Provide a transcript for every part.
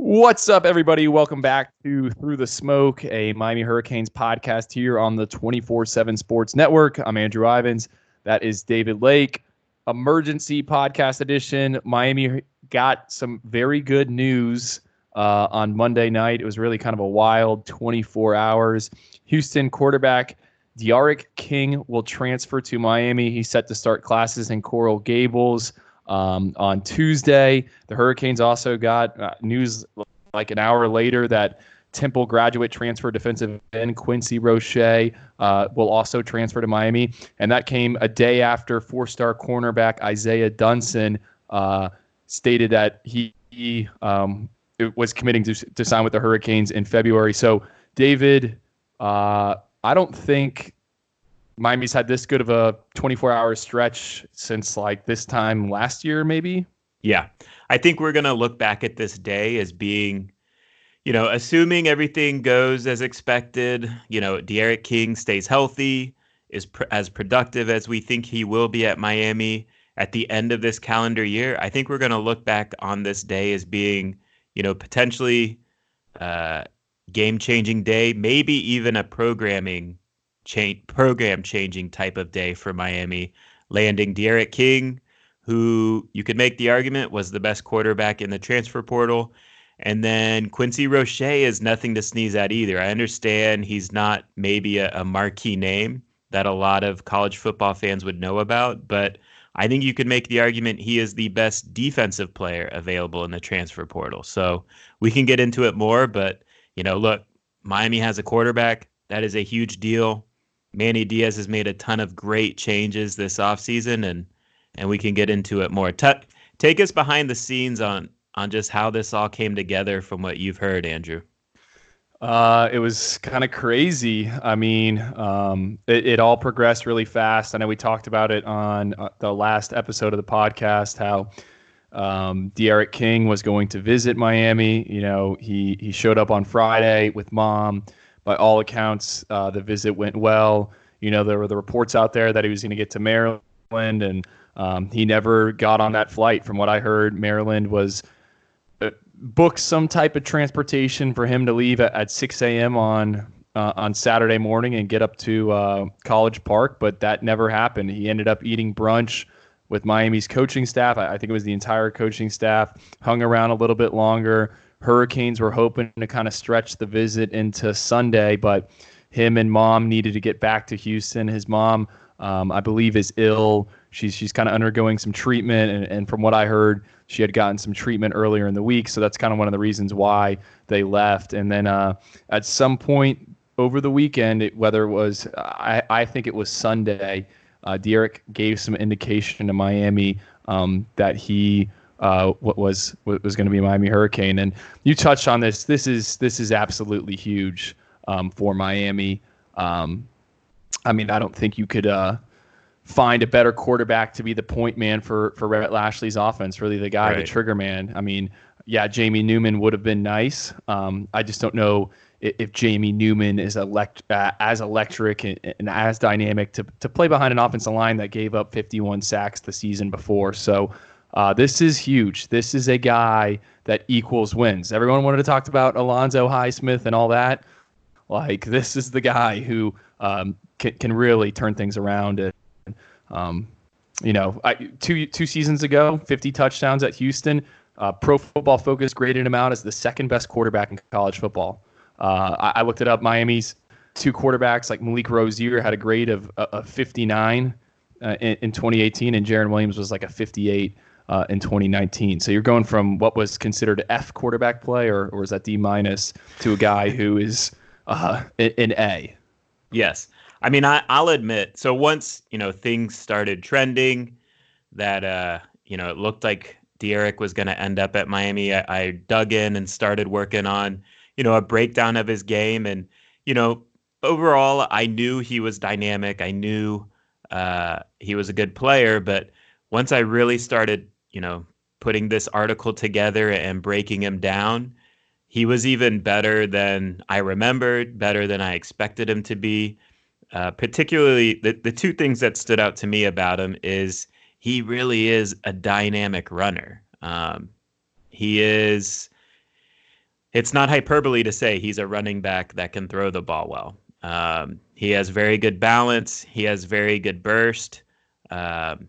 What's up, everybody? Welcome back to Through the Smoke, a Miami Hurricanes podcast here on the 24 7 Sports Network. I'm Andrew Ivins. That is David Lake. Emergency podcast edition. Miami got some very good news uh, on Monday night. It was really kind of a wild 24 hours. Houston quarterback D'Eriq King will transfer to Miami. He's set to start classes in Coral Gables. Um, on Tuesday, the Hurricanes also got uh, news like an hour later that Temple graduate transfer defensive end Quincy Roche uh, will also transfer to Miami. And that came a day after four star cornerback Isaiah Dunson uh, stated that he, he um, was committing to, to sign with the Hurricanes in February. So, David, uh, I don't think Miami's had this good of a 24 hour stretch since like this time last year, maybe. Yeah. I think we're going to look back at this day as being, you know, assuming everything goes as expected, you know, D'Eriq King stays healthy, is pr- as productive as we think he will be at Miami at the end of this calendar year. I think we're going to look back on this day as being, you know, potentially uh, game changing day, maybe even a programming change program changing type of day for Miami, landing D'Eriq King, who you could make the argument was the best quarterback in the transfer portal. And then Quincy Roche is nothing to sneeze at either. I understand he's not maybe a, a marquee name that a lot of college football fans would know about, but I think you could make the argument he is the best defensive player available in the transfer portal. So we can get into it more, but you know, look, Miami has a quarterback. That is a huge deal. Manny Diaz has made a ton of great changes this offseason and and we can get into it more. T- take us behind the scenes on on just how this all came together from what you've heard, Andrew. Uh, it was kind of crazy. I mean, um, it, it, all progressed really fast. I know we talked about it on uh, the last episode of the podcast how um, D'Eriq King was going to visit Miami. You know, he he showed up on Friday with mom by all accounts, uh, the visit went well. You know, there were the reports out there that he was going to get to Maryland, and um, he never got on that flight. From what I heard, Maryland was uh, booked some type of transportation for him to leave at, at 6 a.m. on uh, on Saturday morning and get up to uh, College Park, but that never happened. He ended up eating brunch with Miami's coaching staff. I, I think it was the entire coaching staff. Hung around a little bit longer Hurricanes were hoping to kind of stretch the visit into Sunday, but him and mom needed to get back to Houston. His mom, um, I believe, is ill. She's she's kind of undergoing some treatment, and, and from what I heard, she had gotten some treatment earlier in the week. So that's kind of one of the reasons why they left. And then uh, at some point over the weekend, it, whether it was I, I think it was Sunday, uh, D'Eriq gave some indication to Miami um, that he uh, what was what was going to be Miami Hurricane. And you touched on this. This is this is absolutely huge um, for Miami. Um, I mean, I don't think you could uh, find a better quarterback to be the point man for for Rhett Lashlee's offense. Really, the guy, right. the trigger man. I mean, yeah, Jamie Newman would have been nice. Um, I just don't know if, if Jamie Newman is elect, uh, as electric and, and, as dynamic to to play behind an offensive line that gave up 51 sacks the season before. So uh, this is huge. This is a guy that equals wins. Everyone wanted to talk about Alonzo Highsmith and all that. Like this is the guy who um, can, can really turn things around. And um, you know, I, two two seasons ago, 50 touchdowns at Houston. Uh, Pro Football Focus graded him out as the second best quarterback in college football. Uh, I, I, looked it up. Miami's two quarterbacks, like Malik Rosier, had a grade of, of 59 uh, in, in 2018, and Jarren Williams was like a 58 uh, in 2019. So you're going from what was considered F quarterback play, or, or is that D minus, to a guy who is uh, an A. Yes, I mean I, I'll admit. So once you know things started trending, that uh, you know it looked like D'Eriq was going to end up at Miami. I, I dug in and started working on you know a breakdown of his game, and you know overall I knew he was dynamic. I knew uh, he was a good player, but once I really started you know, putting this article together and breaking him down, he was even better than I remembered, better than I expected him to be. Uh, particularly, the, the two things that stood out to me about him is he really is a dynamic runner. Um, he is it's not hyperbole to say he's a running back that can throw the ball well. Um, he has very good balance. He has very good burst. Um,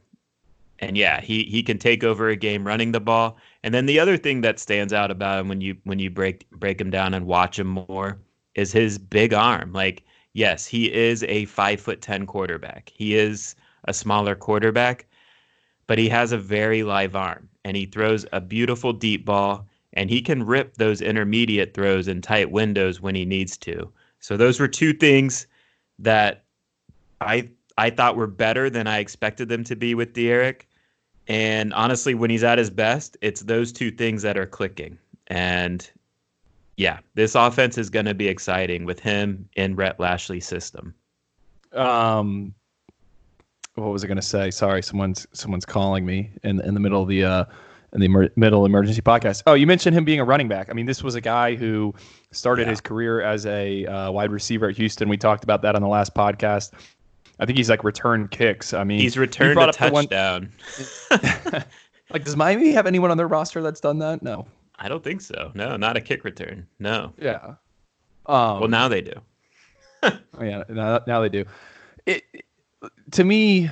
and yeah, he he can take over a game running the ball. And then the other thing that stands out about him when you when you break break him down and watch him more is his big arm. Like, yes, he is a five foot ten quarterback. He is a smaller quarterback, but he has a very live arm and he throws a beautiful deep ball and he can rip those intermediate throws in tight windows when he needs to. So those were two things that I I thought were better than I expected them to be with D'Eriq. And honestly, when he's at his best, it's those two things that are clicking. And yeah, this offense is going to be exciting with him in Rhett Lashlee's system. Um, what was I going to say? Sorry, someone's someone's calling me in in the middle of the uh, in the emer- middle emergency podcast. Oh, you mentioned him being a running back. I mean, this was a guy who started yeah. his career as a uh, wide receiver at Houston. We talked about that on the last podcast. I think he's like return kicks. I mean, he's returned a touchdown. One... like, does Miami have anyone on their roster that's done that? No. I don't think so. No, not a kick return. No. Yeah. Um, well, now they do. oh, yeah, now, now they do. It to me,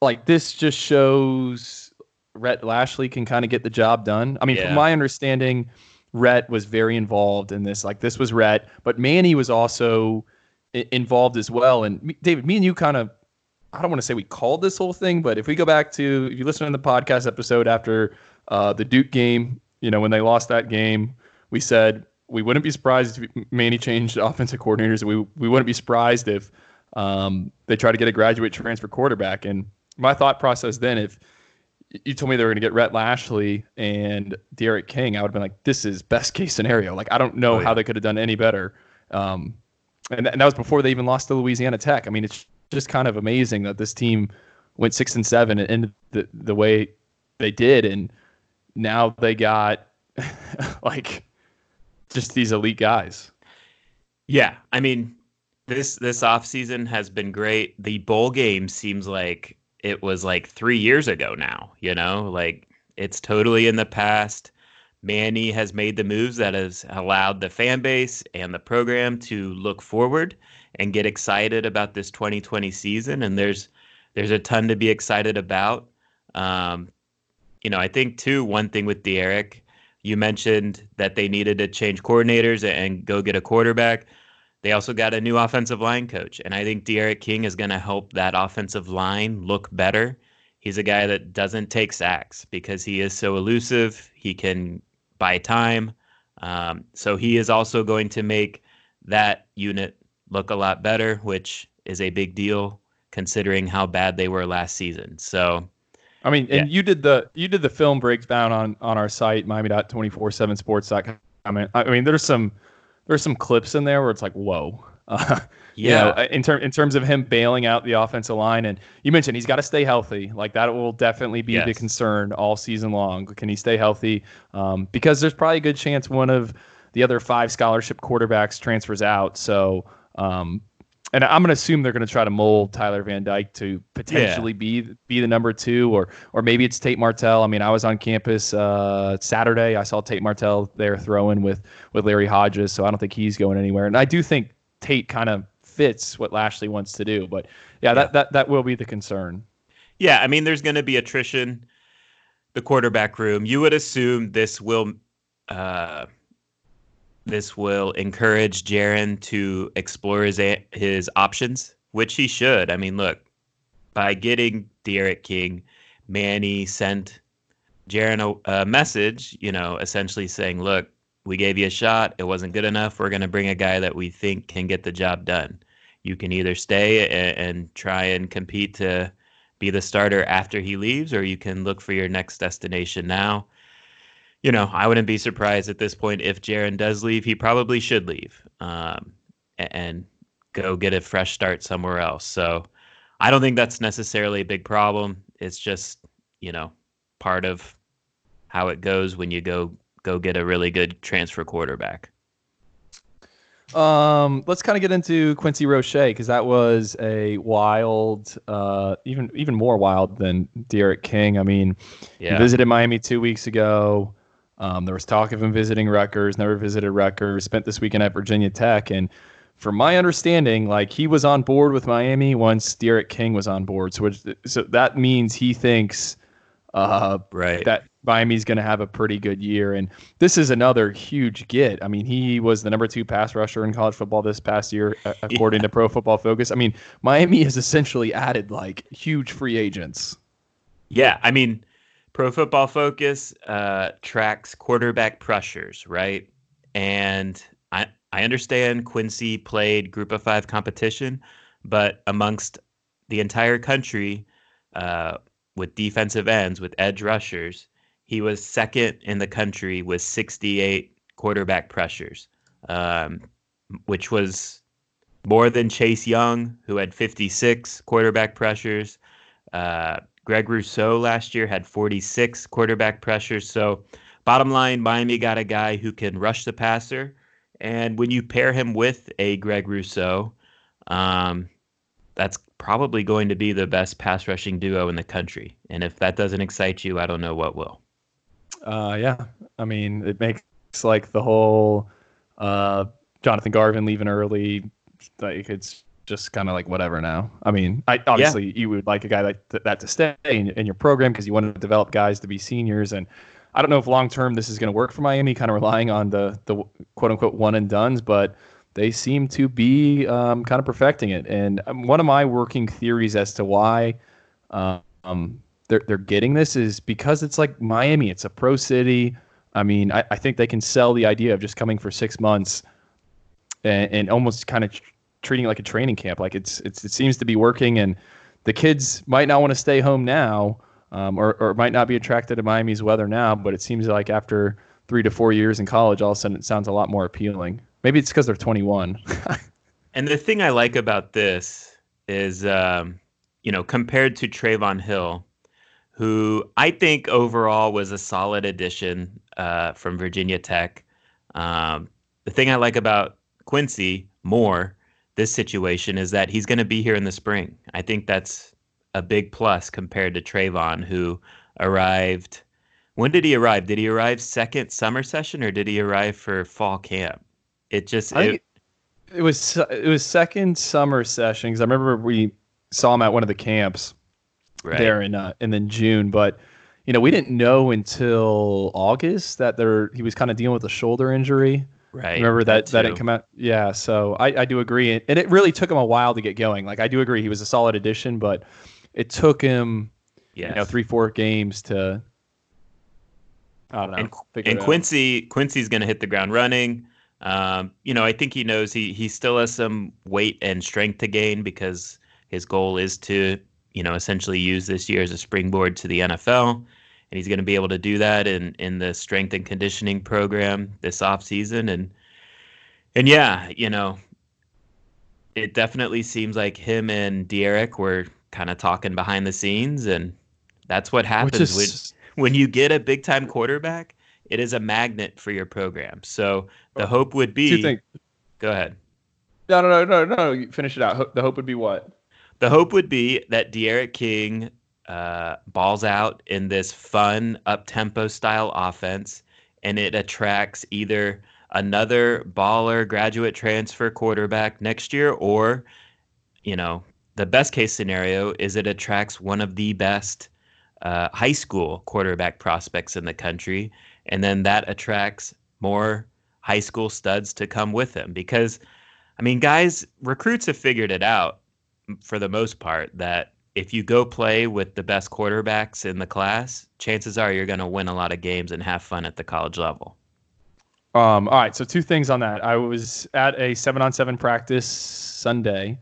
like this just shows Rhett Lashlee can kind of get the job done. I mean, yeah. from my understanding, Rhett was very involved in this. Like this was Rhett, but Manny was also involved as well. And David, me and you kind of, I don't want to say we called this whole thing, but if we go back to, if you listen to the podcast episode after uh, the Duke game, you know, when they lost that game, we said we wouldn't be surprised if Manny changed offensive coordinators. We we wouldn't be surprised if um, they try to get a graduate transfer quarterback. And my thought process then, if you told me they were going to get Rhett Lashlee and D'Eriq King, I would have been like, this is best case scenario. Like, I don't know oh, yeah. how they could have done any better. Um, and, th- and that was before they even lost to Louisiana Tech. I mean, it's just kind of amazing that this team went six and seven and ended the, the way they did. And now they got like just these elite guys. Yeah. I mean, this this offseason has been great. The bowl game seems like it was like 3 years ago now, you know? Like it's totally in the past. Manny has made the moves that has allowed the fan base and the program to look forward and get excited about this 2020 season. And there's there's a ton to be excited about. Um, you know, I think too one thing with D'Eriq, you mentioned that they needed to change coordinators and go get a quarterback. They also got a new offensive line coach, and I think D'Eriq King is going to help that offensive line look better. He's a guy that doesn't take sacks because he is so elusive. He can buy time. Um, so he is also going to make that unit look a lot better, which is a big deal considering how bad they were last season. So, I mean, and yeah. you did the you did the film breakdown on on our site miami.247sports.com. I mean, I mean, there's some there's some clips in there where it's like, whoa. Uh, yeah. You know, in terms in terms of him bailing out the offensive line, and you mentioned he's got to stay healthy. Like that will definitely be yes. the concern all season long. Can he stay healthy? Um, because there's probably a good chance one of the other five scholarship quarterbacks transfers out. So um, and I'm going to assume they're going to try to mold Tyler Van Dyke to potentially yeah. be be the number two, or or maybe it's Tate Martell. I mean, I was on campus uh, Saturday. I saw Tate Martell there throwing with with Larry Hodges, so I don't think he's going anywhere. And I do think Tate kind of fits what Lashlee wants to do, but yeah, yeah. that that that will be the concern. Yeah, I mean, there's going to be attrition. The quarterback room. You would assume this will. Uh, this will encourage Jarren to explore his his options, which he should. I mean, look, by getting D'Eriq King, Manny sent Jarren a, a message, you know, essentially saying, "Look, we gave you a shot. It wasn't good enough. We're going to bring a guy that we think can get the job done. You can either stay and, and try and compete to be the starter after he leaves, or you can look for your next destination now." you know, I wouldn't be surprised at this point if Jarren does leave. He probably should leave um, and go get a fresh start somewhere else. So I don't think that's necessarily a big problem. It's just, you know, part of how it goes when you go go get a really good transfer quarterback. Um, let's kind of get into Quincy Roche because that was a wild, uh, even even more wild than D'Eriq King. I mean, yeah. he visited Miami two weeks ago. Um, there was talk of him visiting Rutgers, never visited Rutgers, spent this weekend at Virginia Tech. And from my understanding, like he was on board with Miami once D'Eriq King was on board. So, which, so that means he thinks uh, right. that Miami's going to have a pretty good year. And this is another huge get. I mean, he was the number two pass rusher in college football this past year, according yeah. to Pro Football Focus. I mean, Miami has essentially added like huge free agents. Yeah. I mean, Pro Football Focus uh, tracks quarterback pressures, right? And I, I understand Quincy played group of five competition, but amongst the entire country, uh, with defensive ends, with edge rushers, he was second in the country with 68 quarterback pressures, um, which was more than Chase Young, who had 56 quarterback pressures. Uh, Greg Rousseau last year had 46 quarterback pressures. So, bottom line, Miami got a guy who can rush the passer. And when you pair him with a Greg Rousseau, um, that's probably going to be the best pass rushing duo in the country. And if that doesn't excite you, I don't know what will. Uh, yeah, I mean, it makes like the whole uh, Jonathan Garvin leaving early. Like it's just kind of like whatever now. I mean, I obviously yeah. you would like a guy like th- that to stay in, in your program because you want to develop guys to be seniors. And I don't know if long term this is going to work for Miami, kind of relying on the the quote unquote one and duns, but they seem to be um, kind of perfecting it. And um, one of my working theories as to why um, they're they're getting this is because it's like Miami. It's a pro city. I mean, I, I think they can sell the idea of just coming for six months and, and almost kind of tr- treating it like a training camp. Like it's it's it seems to be working, and the kids might not want to stay home now, um, or or might not be attracted to Miami's weather now. But it seems like after three to four years in college, all of a sudden it sounds a lot more appealing. Maybe it's because they're 21. and the thing I like about this is, um, you know, compared to Trevon Hill, who I think overall was a solid addition uh, from Virginia Tech. Um, the thing I like about Quincy more this situation is that he's going to be here in the spring. I think that's a big plus compared to Trevon, who arrived. When did he arrive? Did he arrive second summer session or did he arrive for fall camp? It just it, it was it was second summer session because I remember we saw him at one of the camps right. there in uh, and then June, but you know we didn't know until August that there he was kind of dealing with a shoulder injury. Right. Remember that that, that didn't come out. Yeah. So I, I do agree, and it really took him a while to get going. Like I do agree, he was a solid addition, but it took him, yes. you know, three four games to. I don't know. And, and Quincy Quincy's going to hit the ground running. Um, you know, I think he knows he he still has some weight and strength to gain because his goal is to, you know, essentially use this year as a springboard to the NFL. And he's going to be able to do that in in the strength and conditioning program this offseason. And and yeah, you know, it definitely seems like him and D'Eriq were kind of talking behind the scenes, and that's what happens is, when when you get a big time quarterback it is a magnet for your program. So the hope would be. Go ahead. No, no, no, no, no. Finish it out. The hope would be what? The hope would be that D'Eriq King uh, balls out in this fun, up tempo style offense, and it attracts either another baller graduate transfer quarterback next year, or, you know, the best case scenario is it attracts one of the best uh, high school quarterback prospects in the country and then that attracts more high school studs to come with him because I mean guys recruits have figured it out for the most part that if you go play with the best quarterbacks in the class, chances are you're going to win a lot of games and have fun at the college level. Um, all right, so two things on that. I was at a seven on seven practice Sunday.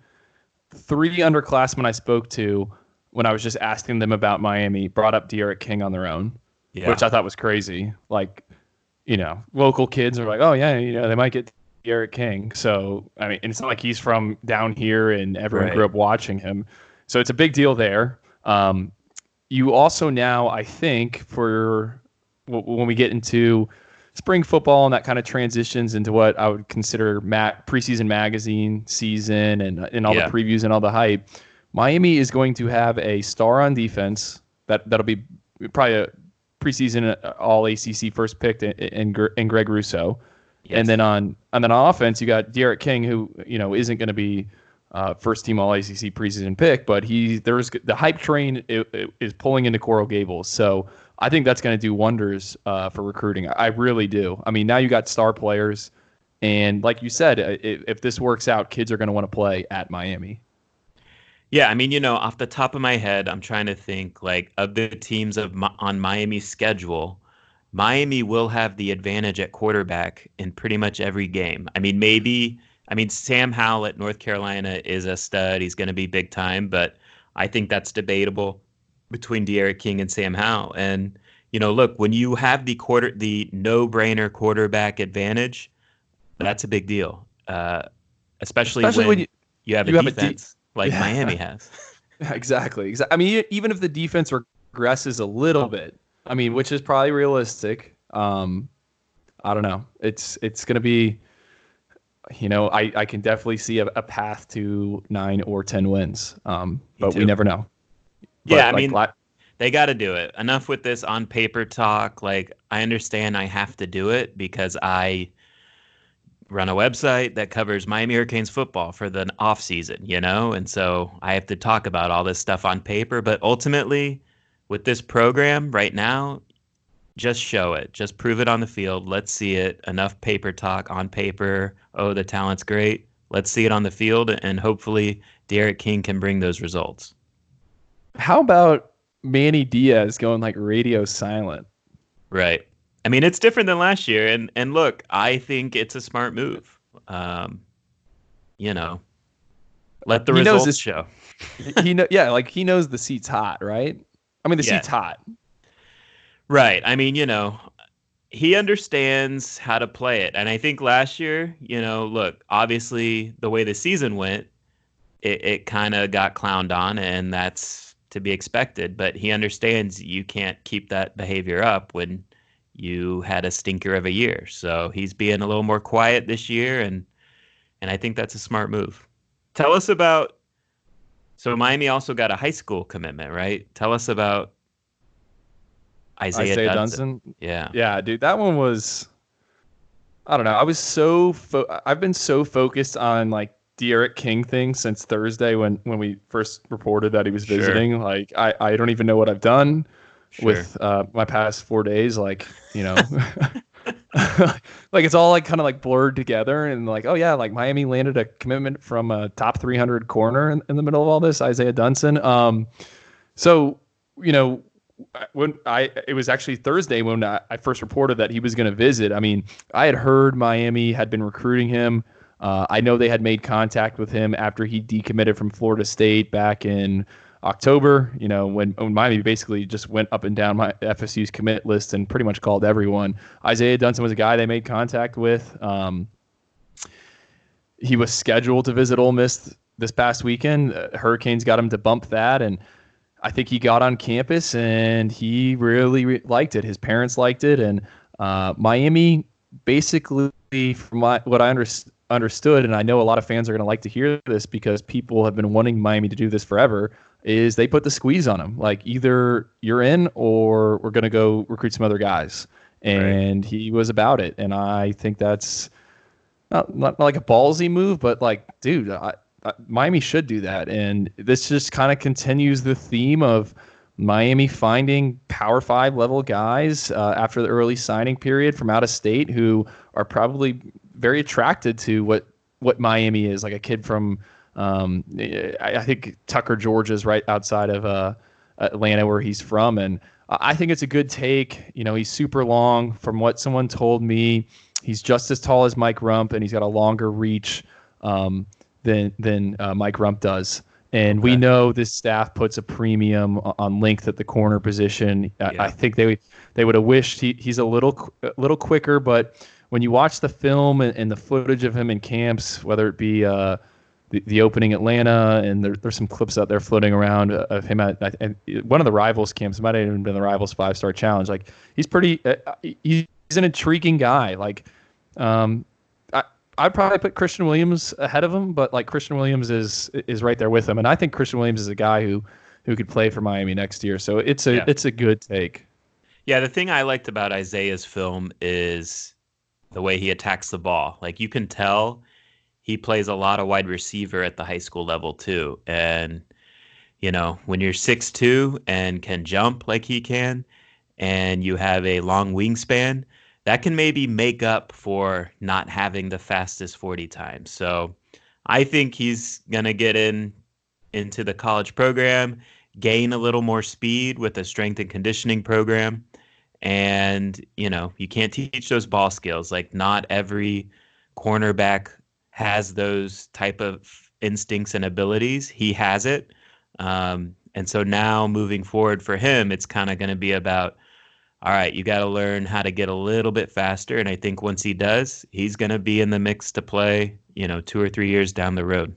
Three underclassmen I spoke to when I was just asking them about Miami brought up D'Eriq King on their own yeah. which I thought was crazy. Like, you know, local kids are like, oh yeah, you know, they might get D'Eriq King. So I mean, and it's not like he's from down here and everyone right. grew up watching him. So it's a big deal there. Um, you also now, I think, for when we get into spring football and that kind of transitions into what I would consider ma- preseason magazine season and and all yeah. the previews and all the hype. Miami is going to have a star on defense that that'll be probably a, preseason uh, All ACC first picked in, in, in Greg Rousseau, Yes. and then on and then on offense you got D'Eriq King, who you know isn't going to be uh, first team All ACC preseason pick, but he there's the hype train is pulling into Coral Gables, so I think that's going to do wonders uh, for recruiting. I, I really do. I mean, now you got star players, and like you said, if, if this works out, kids are going to want to play at Miami. Yeah, I mean, you know, off the top of my head, I'm trying to think like of the teams of on Miami's schedule. Miami will have the advantage at quarterback in pretty much every game. I mean, maybe I mean Sam Howell at North Carolina is a stud. He's going to be big time, but I think that's debatable between D'Eriq King and Sam Howell. And you know, look, when you have the quarter the no-brainer quarterback advantage, that's a big deal. Uh, especially, Especially when, when you- you have you a have a de- defense like Yeah. Miami has. Exactly. Exactly. I mean, even if the defense regresses a little bit, I mean, which is probably realistic. Um, I don't know. It's it's going to be, you know, I, I can definitely see a, a path to nine or ten wins. Um, but we never know. Yeah, I like, mean- la- they got to do it. Enough with this on paper talk. Like, I understand I have to do it because I run a website that covers Miami Hurricanes football for the off season, you know? And so I have to talk about all this stuff on paper, but ultimately with this program right now, just show it. Just prove it on the field. Let's see it. Enough paper talk on paper. Oh, the talent's great. Let's see it on the field and hopefully D'Eriq King can bring those results. how about Manny Diaz going like radio silent? Right. I mean, it's different than last year, and and look, I think it's a smart move. Um, you know, let the He knows results this- show. he know, yeah, like he knows the seat's hot, right? I mean, the Yeah. seat's hot. Right. I mean, you know, he understands how to play it, and I think last year, you know, look, obviously the way the season went, it, it kind of got clowned on, and that's to be expected. But he understands you can't keep that behavior up when you had a stinker of a year. So he's being a little more quiet this year, and and I think that's a smart move. Tell us about. So Miami also got a high school commitment, right? Tell us about Isaiah, Isaiah Dunson. Dunson. Yeah. Yeah, dude, that one was. I don't know. I was so fo- I've been so focused on like D'Eriq King thing since Thursday when when we first reported that he was Sure. visiting. Like I I don't even know what I've done Sure. with uh, my past four days. Like you know. like it's all like kind of like blurred together and like oh yeah like miami landed a commitment from a top 300 corner in, in the middle of all this isaiah dunson um so you know when I it was actually Thursday when I, first reported that he was going to visit. I mean, I had heard Miami had been recruiting him. Uh, I know they had made contact with him after he decommitted from Florida State back in October. You know, when, when Miami basically just went up and down my FSU's commit list and pretty much called everyone. Isaiah Dunson was a guy they made contact with. Um, he was scheduled to visit Ole Miss this past weekend. Uh, Hurricanes got him to bump that, and I think he got on campus and he really re- liked it. His parents liked it, and uh, Miami basically, from my, what I under, understood, and I know a lot of fans are going to like to hear this because people have been wanting Miami to do this forever. Is they put the squeeze on him, like either you're in or we're going to go recruit some other guys, and he was about it, and I think that's not, not not like a ballsy move, but like, dude, I, I, Miami should do that, and this just kind of continues the theme of Miami finding Power Five level guys uh, after the early signing period from out of state who are probably very attracted to what what Miami is, like a kid from. Um, I, I think Tucker, George is right outside of uh, Atlanta, where he's from, and I think it's a good take. You know, he's super long. From what someone told me, he's just as tall as Mike Rumph, and he's got a longer reach um, than than uh, Mike Rumph does. And we know this staff puts a premium on length at the corner position. I, Yeah. I think they they would have wished he, he's a little a little quicker, but when you watch the film and, and the footage of him in camps, whether it be uh, the, the opening Atlanta, and there, there's some clips out there floating around uh, of him at, at, at one of the rivals camps. It might have even been the rivals five star challenge. Like he's pretty. Uh, he's an intriguing guy. Like, um, I I'd probably put Christian Williams ahead of him, but like Christian Williams is is right there with him, and I think Christian Williams is a guy who who could play for Miami next year. So it's a Yeah. it's a good take. Yeah, the thing I liked about Isaiah's film is the way he attacks the ball. Like you can tell he plays a lot of wide receiver at the high school level too. And you know, when you're six two and can jump like he can and you have a long wingspan, that can maybe make up for not having the fastest 40 times. So I think he's to get in into the college program, gain a little more speed with a strength and conditioning program. And, you know, you can't teach those ball skills. Like not every cornerback has those type of instincts and abilities. He has it. Um, and so now moving forward for him, it's kind of going to be about all right, you got to learn how to get a little bit faster. And I think once he does, he's going to be in the mix to play, you know, two or three years down the road.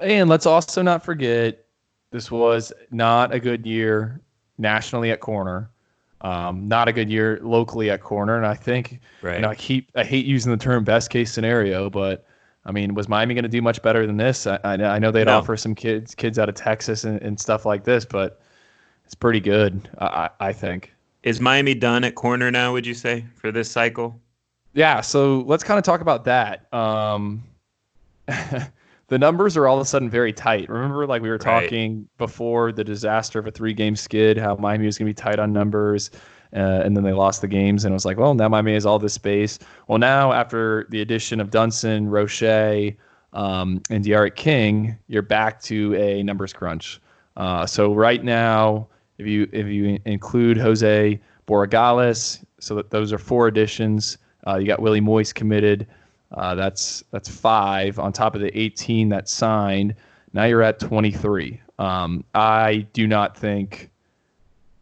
And let's also not forget this was not a good year nationally at corner. Um, not a good year locally at corner. And I think, right. you know, I keep, I hate using the term best case scenario, but I mean, was Miami going to do much better than this? I, I know they'd no. offer some kids, kids out of Texas and, and stuff like this, but it's pretty good, I, I think. Is Miami done at corner now? Would you say for this cycle? Yeah. So let's kind of talk about that. Um, the numbers are all of a sudden very tight. Remember, like we were talking right. before the disaster of a three-game skid, how Miami was going to be tight on numbers, uh, and then they lost the games, and it was like, well, now Miami has all this space. Well, now after the addition of Dunson, Roche, um, and D'Eriq King, you're back to a numbers crunch. Uh, so right now, if you if you include Jose Borregales, so that those are four additions. Uh, you got Willie Moise committed. Uh, that's that's five on top of the 18 that signed. Now you're at 23. Um, I do not think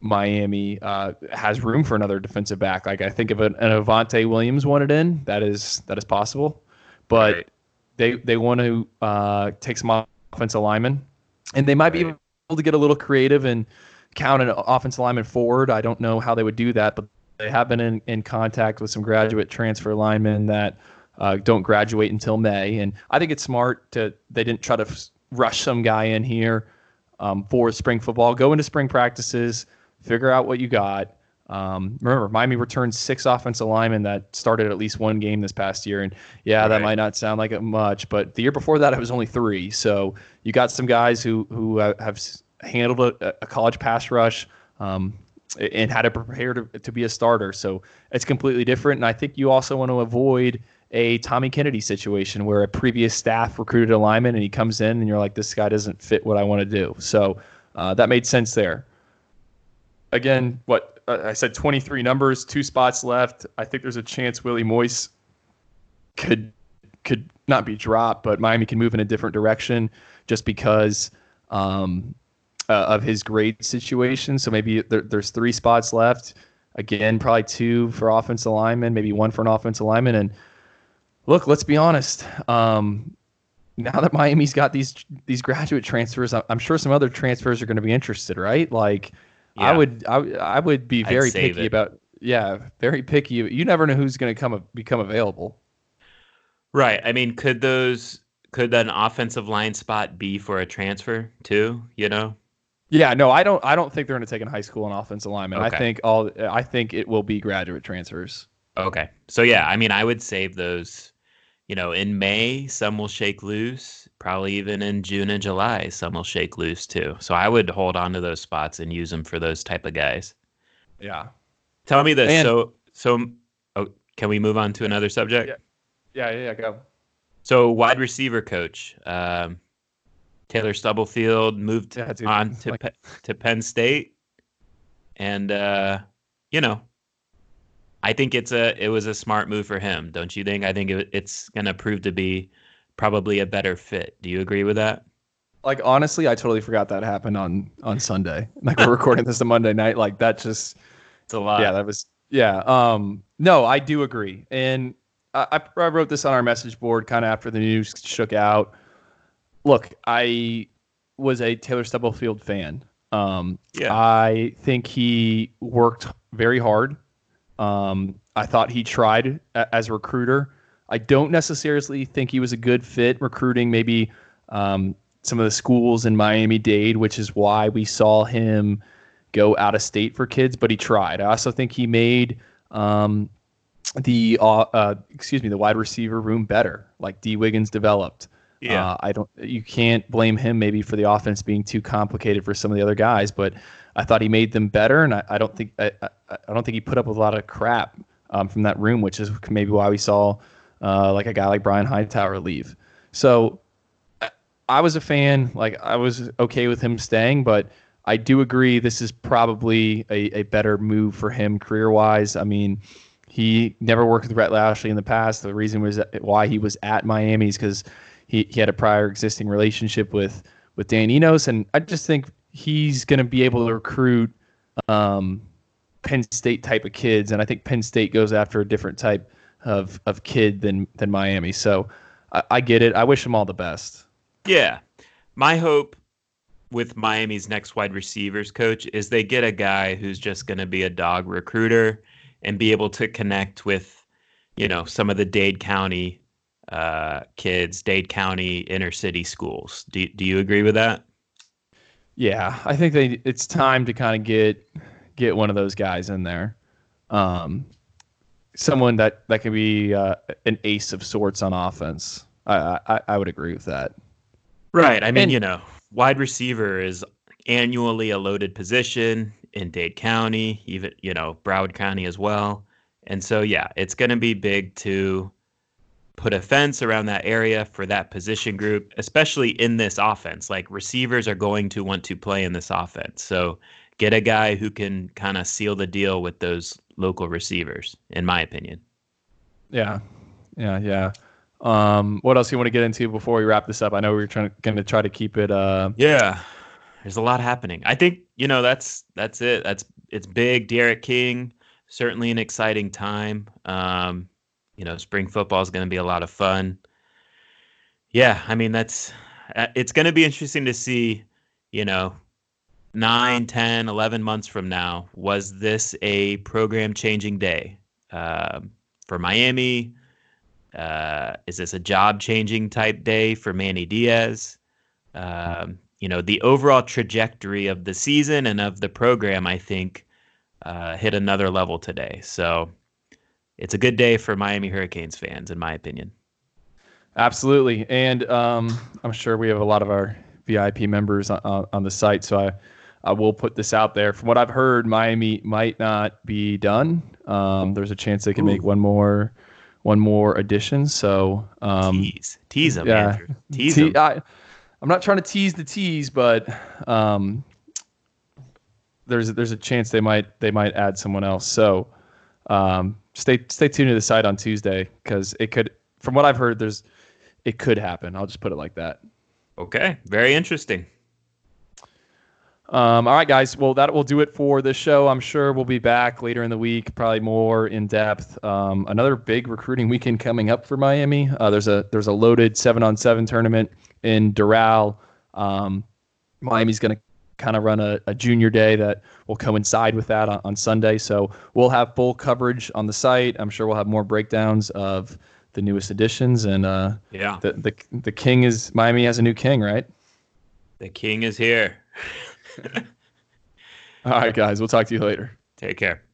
Miami uh, has room for another defensive back. Like I think if an, an Avantae Williams wanted in, that is that is possible, but right. they they want to uh, take some offensive linemen, and they might right. be able to get a little creative and count an offensive lineman forward. I don't know how they would do that, but they have been in, in contact with some graduate transfer linemen that uh, don't graduate until May. And I think it's smart to they didn't try to f- rush some guy in here um, for spring football. Go into spring practices, figure out what you got. Um, remember, Miami returned six offensive linemen that started at least one game this past year, and yeah, right. that might not sound like it much, but the year before that it was only three. So you got some guys who who have handled a, a college pass rush um, and had to prepare to, to be a starter. So it's completely different. And I think you also want to avoid a Tommy Kennedy situation where a previous staff recruited a lineman and he comes in and you're like, this guy doesn't fit what I want to do. So uh, that made sense there. Again, what uh, I said 23 numbers, two spots left. I think there's a chance Willie Moise could could not be dropped, but Miami can move in a different direction just because um, uh, of his grade situation. So maybe there, there's three spots left. Again, probably two for offensive lineman, maybe one for an offensive lineman. And look, let's be honest. Um, now that Miami's got these these graduate transfers, I'm sure some other transfers are going to be interested, right? Like, yeah. I would I, I would be very picky it. about yeah, very picky. You never know who's going to come become available. Right. I mean, could those could an offensive line spot be for a transfer too? You know, yeah, no, I don't. I don't think they're going to take in high school and offensive lineman. Okay. I think all. I think it will be graduate transfers. Okay, so yeah, I mean, I would save those. You know, in May, some will shake loose. Probably even in June and July, some will shake loose too. So I would hold on to those spots and use them for those type of guys. Yeah. Tell me this. And, so, so, oh, can we move on to another subject? Yeah. Yeah. Yeah. Go. So, wide receiver coach. Um, Taylor Stubblefield moved yeah, on to like... to Penn State, and uh, you know, I think it's a it was a smart move for him, don't you think? I think it, it's going to prove to be probably a better fit. Do you agree with that? Like honestly, I totally forgot that happened on on Sunday. Like we're recording this on Monday night. Like that just it's a lot. Yeah, that was yeah. Um, no, I do agree, and I, I wrote this on our message board kind of after the news shook out look, I was a Taylor Stubblefield fan. Um, yeah. I think he worked very hard. Um, I thought he tried a- as a recruiter. I don't necessarily think he was a good fit recruiting maybe um, some of the schools in Miami Dade, which is why we saw him go out of state for kids, but he tried. I also think he made um, the uh, uh, excuse me the wide receiver room better, like Dee Wiggins developed. Yeah, uh, I don't. You can't blame him maybe for the offense being too complicated for some of the other guys, but I thought he made them better, and I, I don't think I, I, I, don't think he put up with a lot of crap um, from that room, which is maybe why we saw uh, like a guy like Brian Hightower leave. So I was a fan. Like I was okay with him staying, but I do agree this is probably a, a better move for him career wise. I mean, he never worked with Rhett Lashlee in the past. The reason was why he was at Miami is because he, he had a prior existing relationship with with Dan Enos, and I just think he's going to be able to recruit um, Penn State type of kids, and I think Penn State goes after a different type of of kid than than Miami. So I, I get it. I wish him all the best. Yeah, my hope with Miami's next wide receivers coach is they get a guy who's just going to be a dog recruiter and be able to connect with, you know, some of the Dade County uh, kids, Dade County inner city schools. Do do you agree with that? Yeah, I think they it's time to kind of get get one of those guys in there. Um, someone that that can be uh, an ace of sorts on offense. I, I I would agree with that. Right. I mean, and, you know, wide receiver is annually a loaded position in Dade County, even you know Broward County as well. And so yeah, it's going to be big to put a fence around that area for that position group, especially in this offense. Like receivers are going to want to play in this offense. So get a guy who can kind of seal the deal with those local receivers, in my opinion. Yeah. Yeah, yeah. Um, what else you want to get into before we wrap this up? I know we are trying going to try to keep it. Uh... Yeah, there's a lot happening. I think you know that's that's it. That's it's big. D'Eriq King certainly an exciting time. Um, you know, spring football is going to be a lot of fun. Yeah, I mean that's uh, it's going to be interesting to see. You know, 9, 10, 11 months from now, was this a program changing day um, for Miami? Uh, is this a job changing type day for Manny Diaz? Um, you know, the overall trajectory of the season and of the program, I think, uh, hit another level today. So it's a good day for Miami Hurricanes fans, in my opinion. Absolutely. And um, I'm sure we have a lot of our VIP members on, on the site. So I, I will put this out there. From what I've heard, Miami might not be done. Um, there's a chance they can Ooh. make one more one more addition. So um, tease, tease them, yeah, Andrew. tease te- them. I, I'm not trying to tease the tease, but um, there's there's a chance they might they might add someone else. So um, stay stay tuned to the site on Tuesday because it could, from what I've heard, there's it could happen. I'll just put it like that. Okay, very interesting. Um, all right, guys. Well, that will do it for this show. I'm sure we'll be back later in the week, probably more in depth. Um, another big recruiting weekend coming up for Miami. Uh, there's a there's a loaded seven on seven tournament in Doral. Um, Miami's going to kind of run a, a, junior day that will coincide with that on, on, Sunday. So we'll have full coverage on the site. I'm sure we'll have more breakdowns of the newest additions. And uh, yeah, the, the the king is Miami has a new king, right? The king is here. All right, guys. We'll talk to you later. Take care.